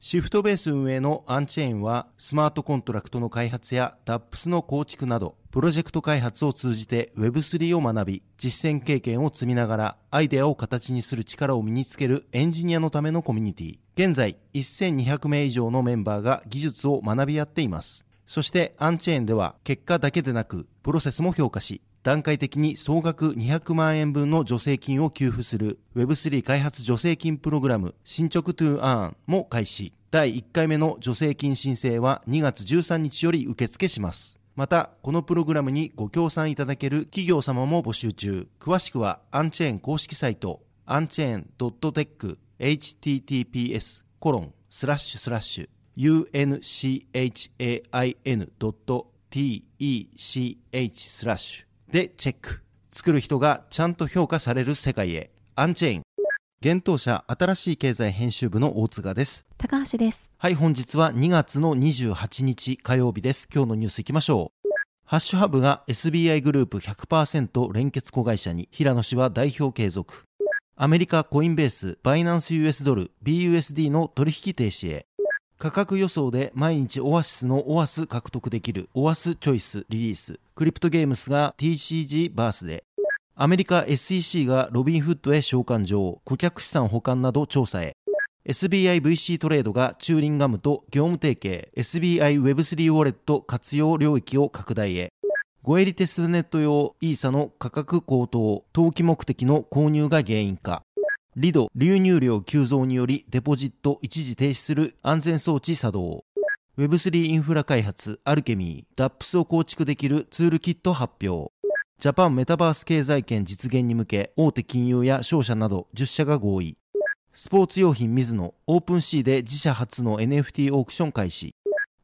シフトベース運営のアンチェーンはスマートコントラクトの開発や DApps の構築などプロジェクト開発を通じて Web3 を学び実践経験を積みながらアイデアを形にする力を身につけるエンジニアのためのコミュニティ。現在1200名以上のメンバーが技術を学び合っています。そしてアンチェーンでは結果だけでなくプロセスも評価し段階的に総額200万円分の助成金を給付する Web3 開発助成金プログラム進捗 to earn も開始。第1回目の助成金申請は2月13日より受付します。またこのプログラムにご協賛いただける企業様も募集中。詳しくはアンチェーン公式サイトアンチェーン .tech https コロンスラッシュスラッシュ unchain.tech スラッシュ。でチェック。作る人がちゃんと評価される世界へ。アンチェーン。現当社新しい経済編集部の大塚です。高橋です。はい本日は2月の28日火曜日です。今日のニュースいきましょう。ハッシュハブが SBI グループ100%連結子会社に平野氏は代表継続。アメリカコインベースバイナンス US ドル BUSD の取引停止へ価格予想で毎日オアシスのオアス獲得できるオアスチョイスリリースクリプトゲームスが TCG バースでアメリカ SEC がロビンフッドへ召喚状顧客資産保管など調査へ。SBIVC トレードがチューリンガムと業務提携 SBIWeb3 ウォレット活用領域を拡大へ。ゴエリテスネット用イーサの価格高騰投機目的の購入が原因か。リド流入量急増によりデポジット一時停止する安全装置作動。Web3 インフラ開発アルケミー DAPS を構築できるツールキット発表。ジャパンメタバース経済圏実現に向け大手金融や商社など10社が合意。スポーツ用品ミズノオープンシーで自社初の NFT オークション開始。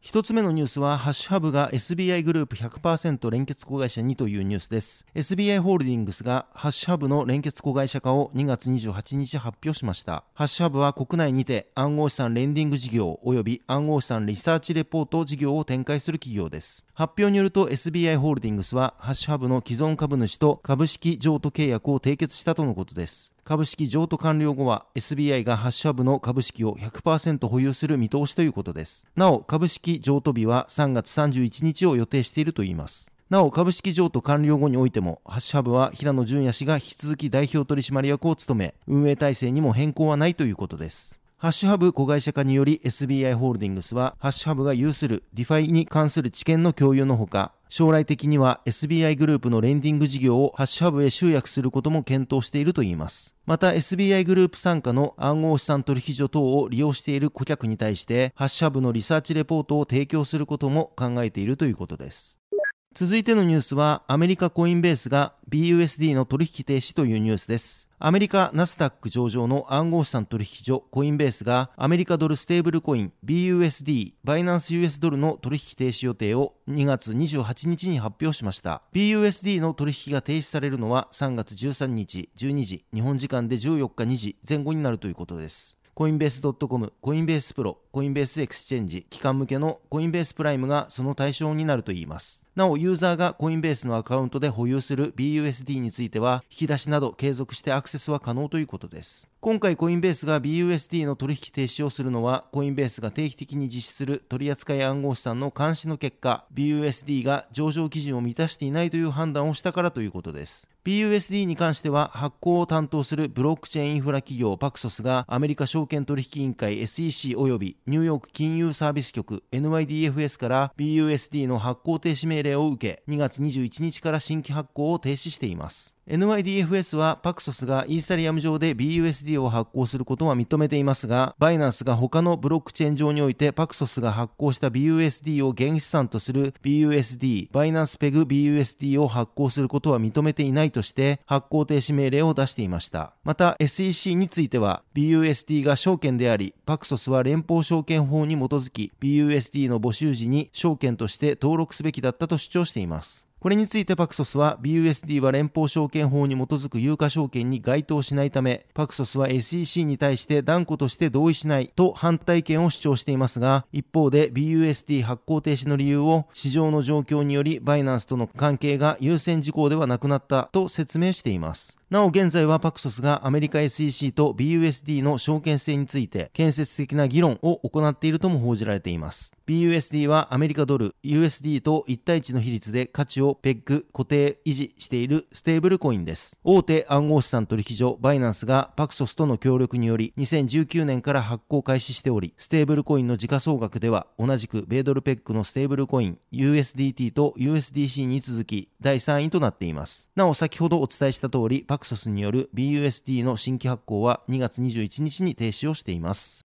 一つ目のニュースは、ハッシュハブが SBI グループ100%連結子会社にというニュースです。SBI ホールディングスがハッシュハブの連結子会社化を2月28日発表しました。ハッシュハブは国内にて暗号資産レンディング事業及び暗号資産リサーチレポート事業を展開する企業です。発表によると SBI ホールディングスはハッシュハブの既存株主と株式譲渡契約を締結したとのことです。株式譲渡完了後は SBI がハッシュハブの株式を100%保有する見通しということです。なお、株式譲渡日は3月31日を予定しているといいます。なお、株式譲渡完了後においても、ハッシュハブは平野淳也氏が引き続き代表取締役を務め、運営体制にも変更はないということです。ハッシュハブ子会社化により SBI ホールディングスはハッシュハブが有する DeFi に関する知見の共有のほか将来的には SBI グループのレンディング事業をハッシュハブへ集約することも検討しているといいます。また SBI グループ傘下の暗号資産取引所等を利用している顧客に対してハッシュハブのリサーチレポートを提供することも考えているということです。続いてのニュースはアメリカコインベースが BUSD の取引停止というニュースです。アメリカナスダック上場の暗号資産取引所コインベースがアメリカドルステーブルコイン BUSD バイナンス US ドルの取引停止予定を2月28日に発表しました BUSD の取引が停止されるのは3月13日12時日本時間で14日2時前後になるということですコインベース .com、コインベースプロ、コインベースエクスチェンジ、機関向けのコインベースプライムがその対象になるといいます。なお、ユーザーがコインベースのアカウントで保有する BUSD については、引き出しなど継続してアクセスは可能ということです。今回コインベースが BUSD の取引停止をするのは、コインベースが定期的に実施する取扱暗号資産の監視の結果、BUSD が上場基準を満たしていないという判断をしたからということです。BUSD に関しては発行を担当するブロックチェーンインフラ企業パクソスがアメリカ証券取引委員会 SEC 及びニューヨーク金融サービス局 NYDFS から BUSD の発行停止命令を受け2月21日から新規発行を停止しています。NYDFS はパクソスがイーサリアム上で BUSD を発行することは認めていますが、バイナンスが他のブロックチェーン上においてパクソスが発行した BUSD を原資産とする BUSD、バイナンスペグ BUSD を発行することは認めていないとして発行停止命令を出していました。また SEC については BUSD が証券であり、パクソスは連邦証券法に基づき BUSD の募集時に証券として登録すべきだったと主張しています。これについてパクソスは BUSD は連邦証券法に基づく有価証券に該当しないため、パクソスは SEC に対して断固として同意しないと反対権を主張していますが、一方で BUSD 発行停止の理由を市場の状況によりバイナンスとの関係が優先事項ではなくなったと説明しています。なお現在はパクソスがアメリカ SEC と BUSD の証券性について建設的な議論を行っているとも報じられています。BUSD はアメリカドル、USD と1対1の比率で価値をペッグ、固定、維持しているステーブルコインです。大手暗号資産取引所バイナンスがパクソスとの協力により2019年から発行開始しており、ステーブルコインの時価総額では同じく米ドルペッグのステーブルコイン USDT と USDC に続き第3位となっています。なお先ほどお伝えした通り、パクソスによる BUSD の新規発行は2月21日に停止をしています。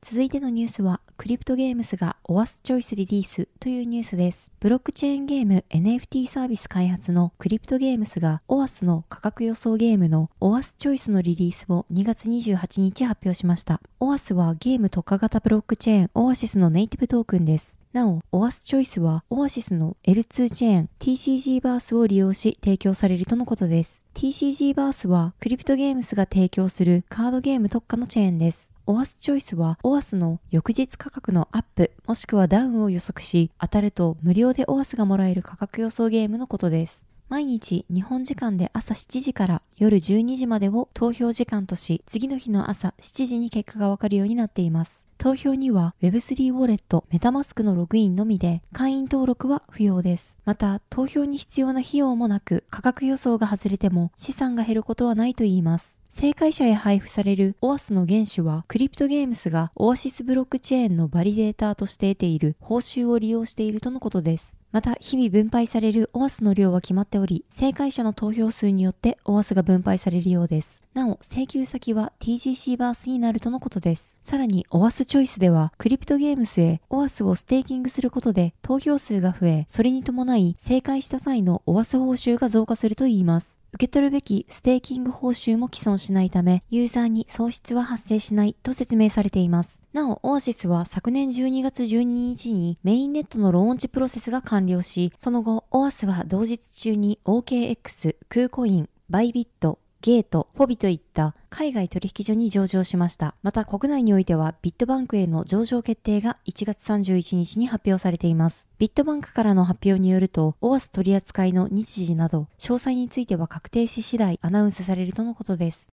続いてのニュースは、クリプトゲームスが OAS チョイスリリースというニュースです。ブロックチェーンゲーム NFT サービス開発のクリプトゲームスが OAS の価格予想ゲームの OAS チョイスのリリースを2月28日発表しました。OAS はゲーム特化型ブロックチェーン OASIS のネイティブトークンです。なお、OAS チョイスは OASIS の L2 チェーン TCG バースを利用し提供されるとのことです。TCG バースはクリプトゲームスが提供するカードゲーム特化のチェーンです。オアスチョイスはオアスの翌日価格のアップもしくはダウンを予測し当たると無料でオアスがもらえる価格予想ゲームのことです。毎日日本時間で朝7時から夜12時までを投票時間とし次の日の朝7時に結果がわかるようになっています。投票には Web3 ウォレット、メタマスクのログインのみで会員登録は不要です。また、投票に必要な費用もなく価格予想が外れても資産が減ることはないといいます。正解者へ配布される OAS の原資はクリプトゲームスがオアシスブロックチェーンのバリデーターとして得ている報酬を利用しているとのことです。また、日々分配される OAS の量は決まっており、正解者の投票数によって OAS が分配されるようです。なお、請求先は TGC バースになるとのことです。さらに、OAS チョイスでは、クリプトゲームスへ OAS をステーキングすることで投票数が増え、それに伴い正解した際の OAS 報酬が増加するといいます。受け取るべきステーキング報酬も毀損しないため、ユーザーに損失は発生しないと説明されています。なお、オアシスは昨年12月12日にメインネットのローンチプロセスが完了し、その後、オアスは同日中に OKX、クーコイン、バイビット、ゲート、フォビといった海外取引所に上場しました。また国内においてはビットバンクへの上場決定が1月31日に発表されています。ビットバンクからの発表によると、オアス取扱いの日時など、詳細については確定し次第アナウンスされるとのことです。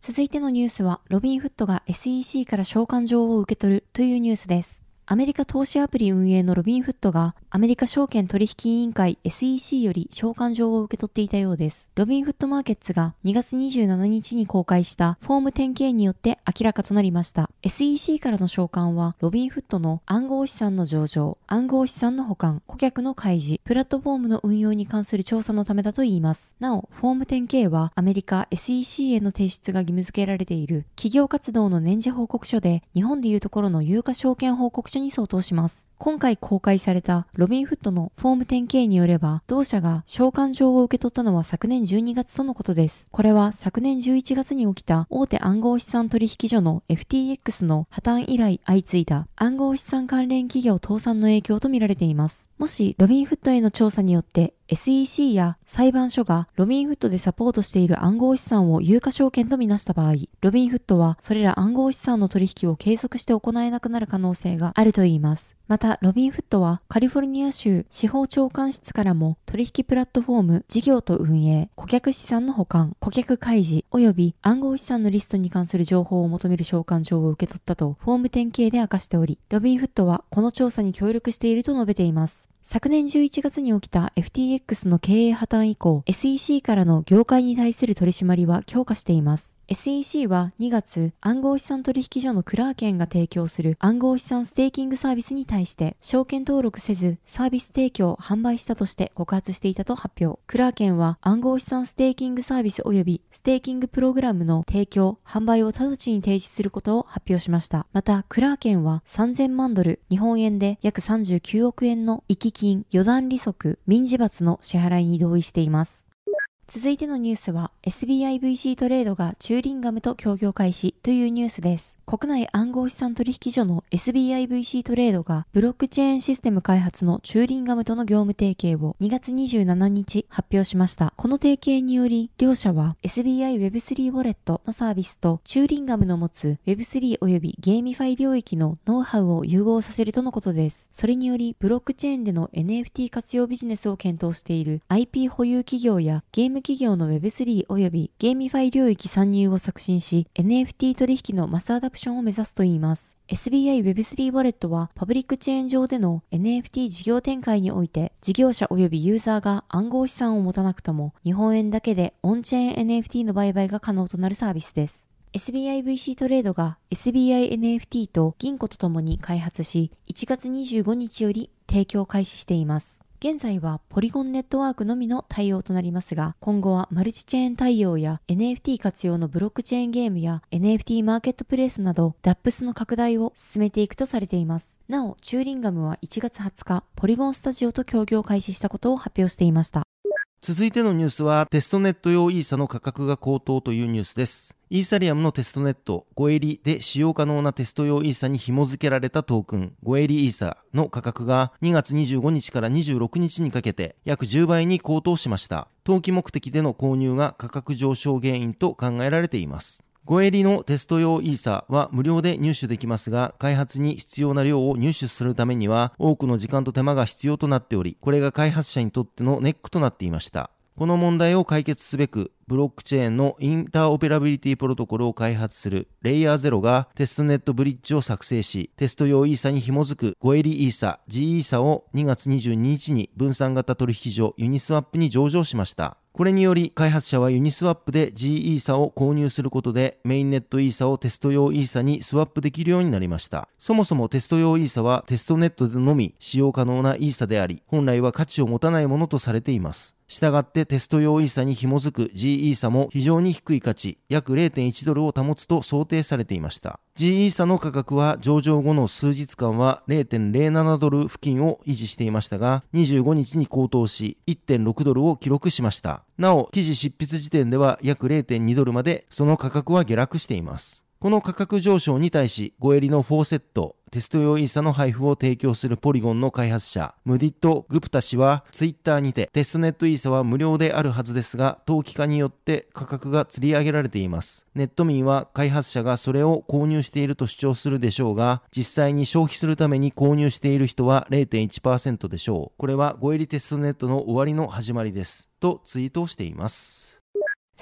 続いてのニュースは、ロビンフットが SEC から召喚状を受け取るというニュースです。アメリカ投資アプリ運営のロビンフットがアメリカ証券取引委員会 SEC より召喚状を受け取っていたようです。ロビンフットマーケッツが2月27日に公開したフォーム 10K によって明らかとなりました。SEC からの召喚はロビンフットの暗号資産の上場、暗号資産の保管、顧客の開示、プラットフォームの運用に関する調査のためだといいます。なお、フォーム 10K はアメリカ SEC への提出が義務付けられている企業活動の年次報告書で日本でいうところの有価証券報告書に相当します。今回公開されたロビンフッドのフォーム 10K によれば、同社が召喚状を受け取ったのは昨年12月とのことです。これは昨年11月に起きた大手暗号資産取引所の FTX の破綻以来相次いだ暗号資産関連企業倒産の影響とみられています。もしロビンフッドへの調査によって SEC や裁判所がロビンフットでサポートしている暗号資産を有価証券とみなした場合、ロビンフットはそれら暗号資産の取引を継続して行えなくなる可能性があるといいます。また、ロビンフットはカリフォルニア州司法長官室からも取引プラットフォーム、事業と運営、顧客資産の保管、顧客開示、及び暗号資産のリストに関する情報を求める召喚状を受け取ったとフォーム典型で明かしており、ロビンフットはこの調査に協力していると述べています。昨年11月に起きた FTX の経営破綻以降、SEC からの業界に対する取り締まりは強化しています。SEC は2月、暗号資産取引所のクラーケンが提供する暗号資産ステーキングサービスに対して、証券登録せずサービス提供を、販売したとして告発していたと発表。クラーケンは暗号資産ステーキングサービス及びステーキングプログラムの提供、販売を直ちに停止することを発表しました。また、クラーケンは3000万ドル、日本円で約39億円の遺棄金、予断利息、民事罰の支払いに同意しています。続いてのニュースは SBIVC トレードがチューリンガムと協業開始というニュースです。国内暗号資産取引所の SBIVC トレードがブロックチェーンシステム開発のチューリンガムとの業務提携を2月27日発表しました。この提携により、両社は SBI Web3 ウォレットのサービスとチューリンガムの持つ Web3 及びゲームファイ領域のノウハウを融合させるとのことです。それにより、ブロックチェーンでの NFT 活用ビジネスを検討している IP 保有企業やゲーム企業の Web3 及びゲームファイ領域参入を促進し、NFT 取引のマスアダプションを目指すといいます。SBI Web3 ウォレットはパブリックチェーン上での NFT 事業展開において事業者及びユーザーが暗号資産を持たなくとも日本円だけでオンチェーン NFT の売買が可能となるサービスです。SBIVC トレードが SBINFT と銀行とともに開発し1月25日より提供開始しています。現在はポリゴンネットワークのみの対応となりますが、今後はマルチチェーン対応や NFT 活用のブロックチェーンゲームや NFT マーケットプレイスなど DAPS の拡大を進めていくとされています。なお、チューリンガムは1月20日、ポリゴンスタジオと協業を開始したことを発表していました。続いてのニュースはテストネット用イーサの価格が高騰というニュースです。イーサリアムのテストネット5エリで使用可能なテスト用イーサに紐付けられたトークン5エリイーサの価格が2月25日から26日にかけて約10倍に高騰しました。投機目的での購入が価格上昇原因と考えられています。5襟のテスト用イーサは無料で入手できますが、開発に必要な量を入手するためには多くの時間と手間が必要となっており、これが開発者にとってのネックとなっていました。この問題を解決すべく、ブロックチェーンのインターオペラビリティプロトコルを開発するレイヤー0がテストネットブリッジを作成し、テスト用イーサに紐づくゴエリイーサ、G イーサを2月22日に分散型取引所ユニスワップに上場しました。これにより開発者はユニスワップで G イーサを購入することでメインネットイーサをテスト用イーサにスワップできるようになりました。そもそもテスト用イーサはテストネットでのみ使用可能なイーサであり、本来は価値を持たないものとされています。したがってテスト用イーサに紐づく G イーサも非常に低い価値、約0.1ドルを保つと想定されていました。G イーサの価格は上場後の数日間は0.07ドル付近を維持していましたが、25日に高騰し1.6ドルを記録しました。なお、記事執筆時点では約0.2ドルまでその価格は下落しています。この価格上昇に対し、5エリの4セット、テスト用イーサの配布を提供するポリゴンの開発者、ムディット・グプタ氏は、ツイッターにて、テストネットイーサは無料であるはずですが、投機化によって価格が釣り上げられています。ネット民は開発者がそれを購入していると主張するでしょうが、実際に消費するために購入している人は0.1%でしょう。これは5エリテストネットの終わりの始まりです。とツイートをしています。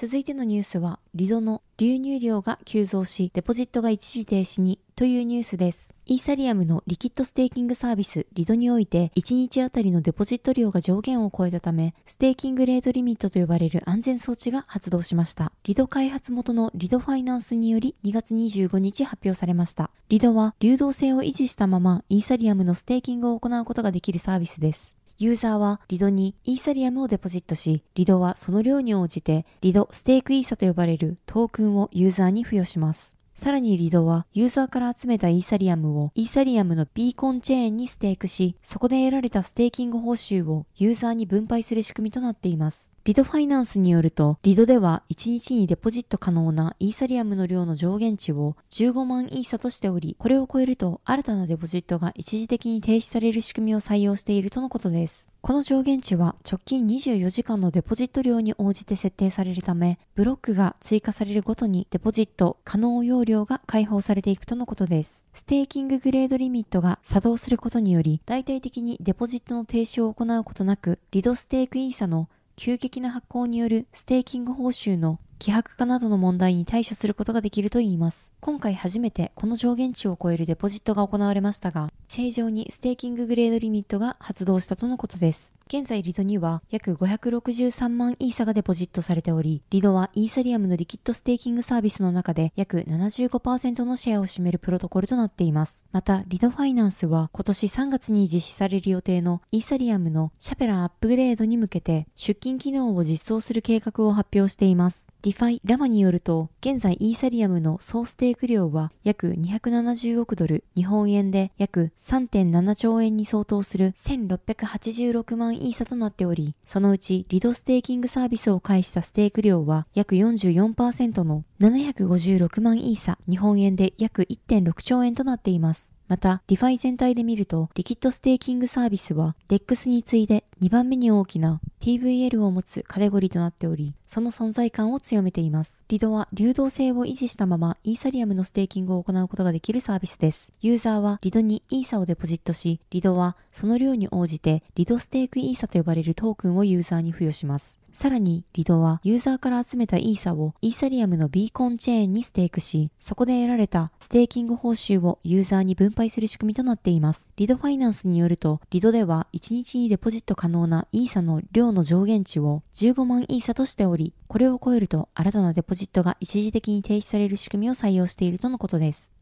続いてのニュースは、リドの流入量が急増し、デポジットが一時停止にというニュースです。イーサリアムのリキッドステーキングサービス、リドにおいて、1日あたりのデポジット量が上限を超えたため、ステーキングレートリミットと呼ばれる安全装置が発動しました。リド開発元のリドファイナンスにより2月25日発表されました。リドは流動性を維持したまま、イーサリアムのステーキングを行うことができるサービスです。ユーザーはリドにイーサリアムをデポジットし、リドはその量に応じてリドステークイーサと呼ばれるトークンをユーザーに付与します。さらにリドはユーザーから集めたイーサリアムをイーサリアムのビーコンチェーンにステークし、そこで得られたステーキング報酬をユーザーに分配する仕組みとなっています。リドファイナンスによると、リドでは1日にデポジット可能なイーサリアムの量の上限値を15万イーサとしており、これを超えると新たなデポジットが一時的に停止される仕組みを採用しているとのことです。この上限値は直近24時間のデポジット量に応じて設定されるため、ブロックが追加されるごとにデポジット可能容量が解放されていくとのことです。ステーキングレートリミットが作動することにより、大々的にデポジットの停止を行うことなく、リドステークイーサの急激な発行によるステーキング報酬の希薄化などの問題に対処することができるといいます。今回初めてこの上限値を超えるデポジットが行われましたが、正常にステーキングレートリミットが発動したとのことです。現在リドには約563万イーサがデポジットされており、リドはイーサリアムのリキッドステーキングサービスの中で約75%のシェアを占めるプロトコルとなっています。また、リドファイナンスは今年3月に実施される予定のイーサリアムのシャペラアップグレードに向けて出金機能を実装する計画を発表しています。ディファイ・ラマによると、現在イーサリアムの総ステーク量は約270億ドル、日本円で約3.7兆円に相当する1686万イーサとなっており、そのうちリドステーキングサービスを介したステーク量は約44%の756万イーサ、日本円で約1.6兆円となっています。また、ディファイ全体で見ると、リキッドステーキングサービスは、DEX に次いで2番目に大きな TVL を持つカテゴリーとなっており、その存在感を強めています。リドは流動性を維持したままイーサリアムのステーキングを行うことができるサービスです。ユーザーはリドにイーサをデポジットし、リドはその量に応じてリドステークイーサと呼ばれるトークンをユーザーに付与します。さらに、リドはユーザーから集めたイーサをイーサリアムのビーコンチェーンにステークし、そこで得られたステーキング報酬をユーザーに分配する仕組みとなっています。リドファイナンスによると、リドでは1日にデポジット可能なイーサの量の上限値を15万イーサとしており、これを超えると新たなデポジットが一時的に停止される仕組みを採用しているとのことです。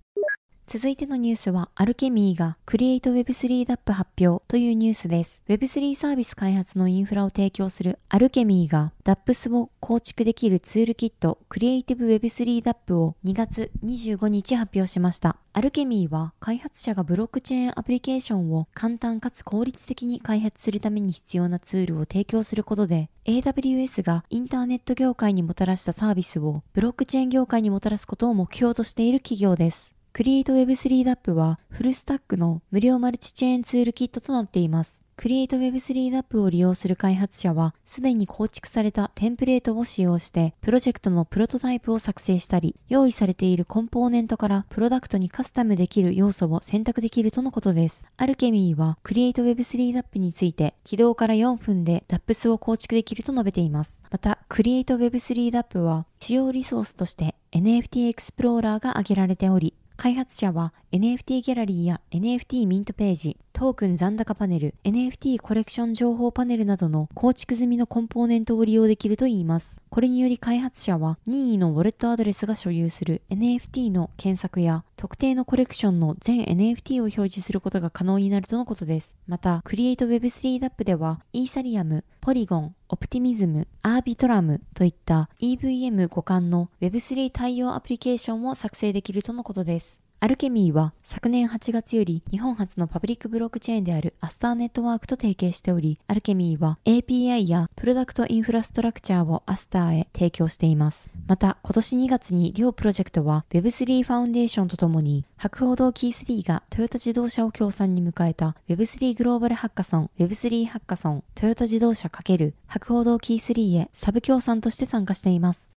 続いてのニュースは、アルケミーが Create Web3 DApp 発表というニュースです。Web3 サービス開発のインフラを提供するアルケミーが DApps を構築できるツールキット Create Web3 DApp を2月25日発表しました。アルケミーは開発者がブロックチェーンアプリケーションを簡単かつ効率的に開発するために必要なツールを提供することで AWS がインターネット業界にもたらしたサービスをブロックチェーン業界にもたらすことを目標としている企業です。クリエイト Web3 ダップはフルスタックの無料マルチチェーンツールキットとなっています。クリエイト Web3 ダップを利用する開発者は、すでに構築されたテンプレートを使用して、プロジェクトのプロトタイプを作成したり、用意されているコンポーネントからプロダクトにカスタムできる要素を選択できるとのことです。アルケミーは、 Create Web3 DApp について、起動から4分で DApps を構築できると述べています。また、 Create Web3 DApp は、主要リソースとして NFT エクスプローラーが挙げられており、開発者は NFT ギャラリーや NFT ミントページ、トークン残高パネル、NFT コレクション情報パネルなどの構築済みのコンポーネントを利用できるといいます。これにより開発者は任意のウォレットアドレスが所有する NFT の検索や特定のコレクションの全 NFT を表示することが可能になるとのことです。また、Create Web3 DApp ではイーサリアム、ポリゴン、オプティミズム、アービトラムといった EVM 互換の Web3 対応アプリケーションを作成できるとのことです。アルケミーは昨年8月より日本発のパブリックブロックチェーンであるアスターネットワークと提携しており、アルケミーは API やプロダクトインフラストラクチャーをアスターへ提供しています。また、今年2月に両プロジェクトは Web3 ファウンデーションとともに、博報堂キー3がトヨタ自動車を協賛に迎えた Web3 グローバルハッカソン、Web3 ハッカソン、トヨタ自動車×博報堂キー3へサブ協賛として参加しています。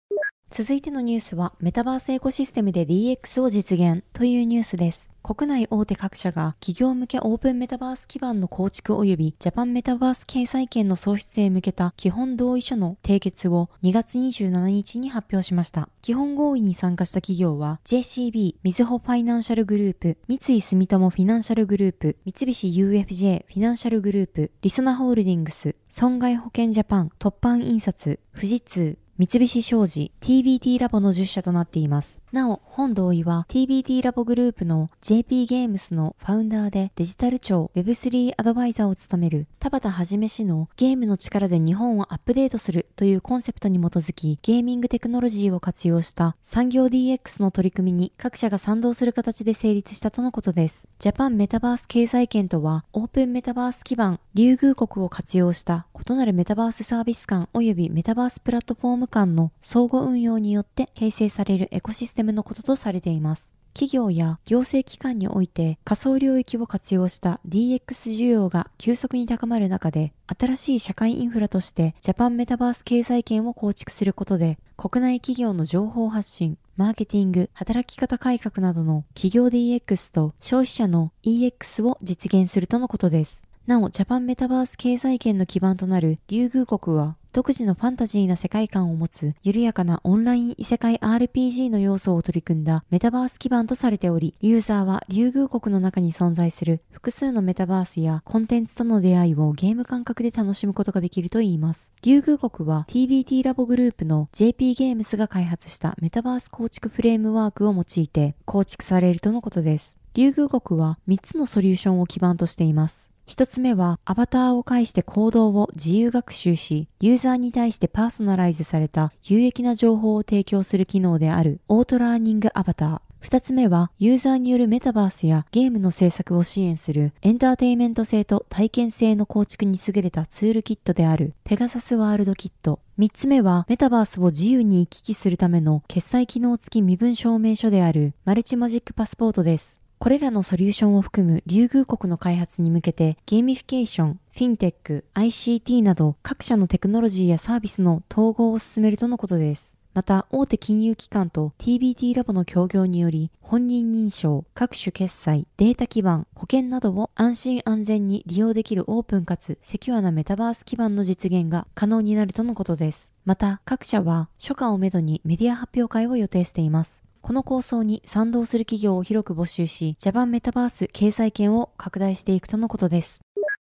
続いてのニュースは、メタバースエコシステムで DX を実現というニュースです。国内大手各社が企業向けオープンメタバース基盤の構築及びジャパンメタバース掲載権の創出へ向けた基本同意書の締結を2月27日に発表しました。基本合意に参加した企業は JCB、みずほファイナンシャルグループ、三井住友フィナンシャルグループ、三菱 UFJ フィナンシャルグループ、リソナホールディングス、損害保険ジャパン、凸版印刷、富士通、三菱商事、TBT ラボの10社となっています。なお、本同意は TBT ラボグループの JP ゲームスのファウンダーでデジタル庁 Web3 アドバイザーを務める田畑はじめ氏のゲームの力で日本をアップデートするというコンセプトに基づきゲーミングテクノロジーを活用した産業 DX の取り組みに各社が賛同する形で成立したとのことです。ジャパンメタバース経済圏とはオープンメタバース基盤、竜宮国を活用した異なるメタバースサービス間及びメタバースプラットフォーム間の相互運用によって形成されるエコシステムのこととされています。企業や行政機関において仮想領域を活用した DX 需要が急速に高まる中で新しい社会インフラとしてジャパンメタバース経済圏を構築することで国内企業の情報発信、マーケティング、働き方改革などの企業 DX と消費者の EX を実現するとのことです。なお、ジャパンメタバース経済圏の基盤となる竜宮国は、独自のファンタジーな世界観を持つ緩やかなオンライン異世界 RPG の要素を取り組んだメタバース基盤とされており、ユーザーは竜宮国の中に存在する複数のメタバースやコンテンツとの出会いをゲーム感覚で楽しむことができるといいます。竜宮国は TBT ラボグループの JP ゲームスが開発したメタバース構築フレームワークを用いて構築されるとのことです。竜宮国は3つのソリューションを基盤としています。一つ目は、アバターを介して行動を自動学習し、ユーザーに対してパーソナライズされた有益な情報を提供する機能であるオートラーニングアバター。二つ目は、ユーザーによるメタバースやゲームの制作を支援するエンターテイメント性と体験性の構築に優れたツールキットであるペガサスワールドキット。三つ目は、メタバースを自由に行き来するための決済機能付き身分証明書であるマルチマジックパスポートです。これらのソリューションを含む竜宮国の開発に向けてゲーミフィケーション、フィンテック、ICT など各社のテクノロジーやサービスの統合を進めるとのことです。また、大手金融機関と TBT ラボの協業により、本人認証、各種決済、データ基盤、保険などを安心安全に利用できるオープンかつセキュアなメタバース基盤の実現が可能になるとのことです。また、各社は初夏をめどにメディア発表会を予定しています。この構想に賛同する企業を広く募集し、ジャパンメタバース経済圏を拡大していくとのことです。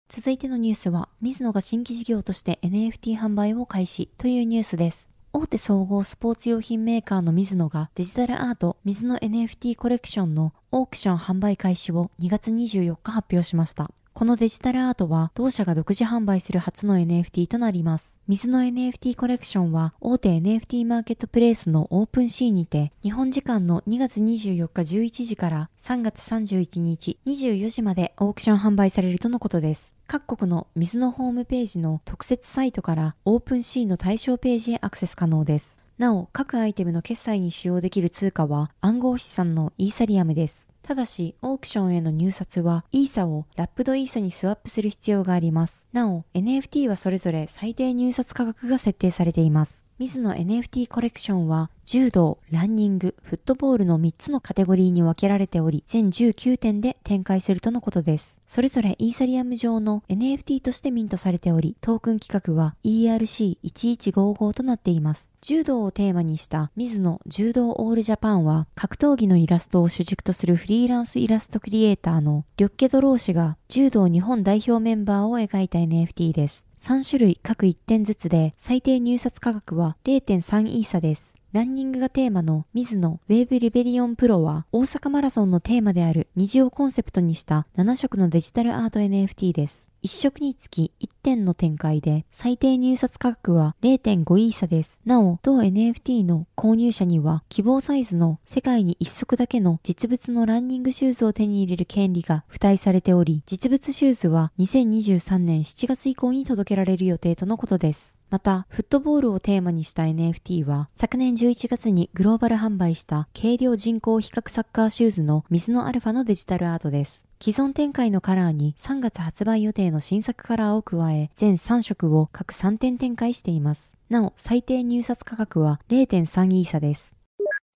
続いてのニュースは、ミズノが新規事業として NFT 販売を開始というニュースです。大手総合スポーツ用品メーカーのミズノがデジタルアート水野 NFT コレクションのオークション販売開始を2月24日発表しました。このデジタルアートは同社が独自販売する初の NFT となります。ミズノ NFT コレクションは大手 NFT マーケットプレイスのオープンシーにて日本時間の2月24日11時から3月31日24時までオークション販売されるとのことです。各国のミズノホームページの特設サイトからオープンシーの対象ページへアクセス可能です。なお、各アイテムの決済に使用できる通貨は暗号資産のイーサリアムです。ただし、オークションへの入札は、イーサをラップドイーサにスワップする必要があります。なお、NFT はそれぞれ最低入札価格が設定されています。ミズの NFT コレクションは、柔道、ランニング、フットボールの3つのカテゴリーに分けられており、全19点で展開するとのことです。それぞれイーサリアム上の NFT としてミントされており、トークン規格は ERC1155 となっています。柔道をテーマにした水野柔道オールジャパンは、格闘技のイラストを主軸とするフリーランスイラストクリエイターのリョッケドロー氏が柔道日本代表メンバーを描いた NFT です。3種類各1点ずつで最低入札価格は0.3イーサです。ランニングがテーマのミズノウェーブリベリオンプロは大阪マラソンのテーマである虹をコンセプトにした7色のデジタルアート NFT です。1色につき1点の展開で最低入札価格は0.5イーサです。なお、同 NFT の購入者には希望サイズの世界に1足だけの実物のランニングシューズを手に入れる権利が付帯されており、実物シューズは2023年7月以降に届けられる予定とのことです。また、フットボールをテーマにした NFT は、昨年11月にグローバル販売した軽量人工皮革サッカーシューズのミズノアルファのデジタルアートです。既存展開のカラーに3月発売予定の新作カラーを加え、全3色を各3点展開しています。なお、最低入札価格は0.3イーサです。